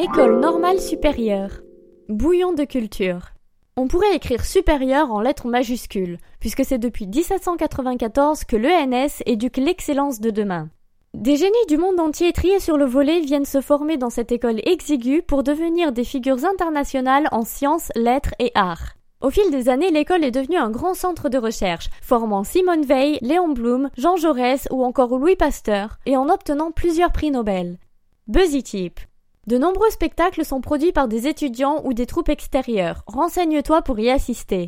École normale supérieure. Bouillon de culture. On pourrait écrire supérieur en lettres majuscules, puisque c'est depuis 1794 que l'ENS éduque l'excellence de demain. Des génies du monde entier triés sur le volet viennent se former dans cette école exiguë pour devenir des figures internationales en sciences, lettres et arts. Au fil des années, l'école est devenue un grand centre de recherche, formant Simone Veil, Léon Blum, Jean Jaurès ou encore Louis Pasteur, et en obtenant plusieurs prix Nobel. Buzzy Tip. De nombreux spectacles sont produits par des étudiants ou des troupes extérieures. Renseigne-toi pour y assister.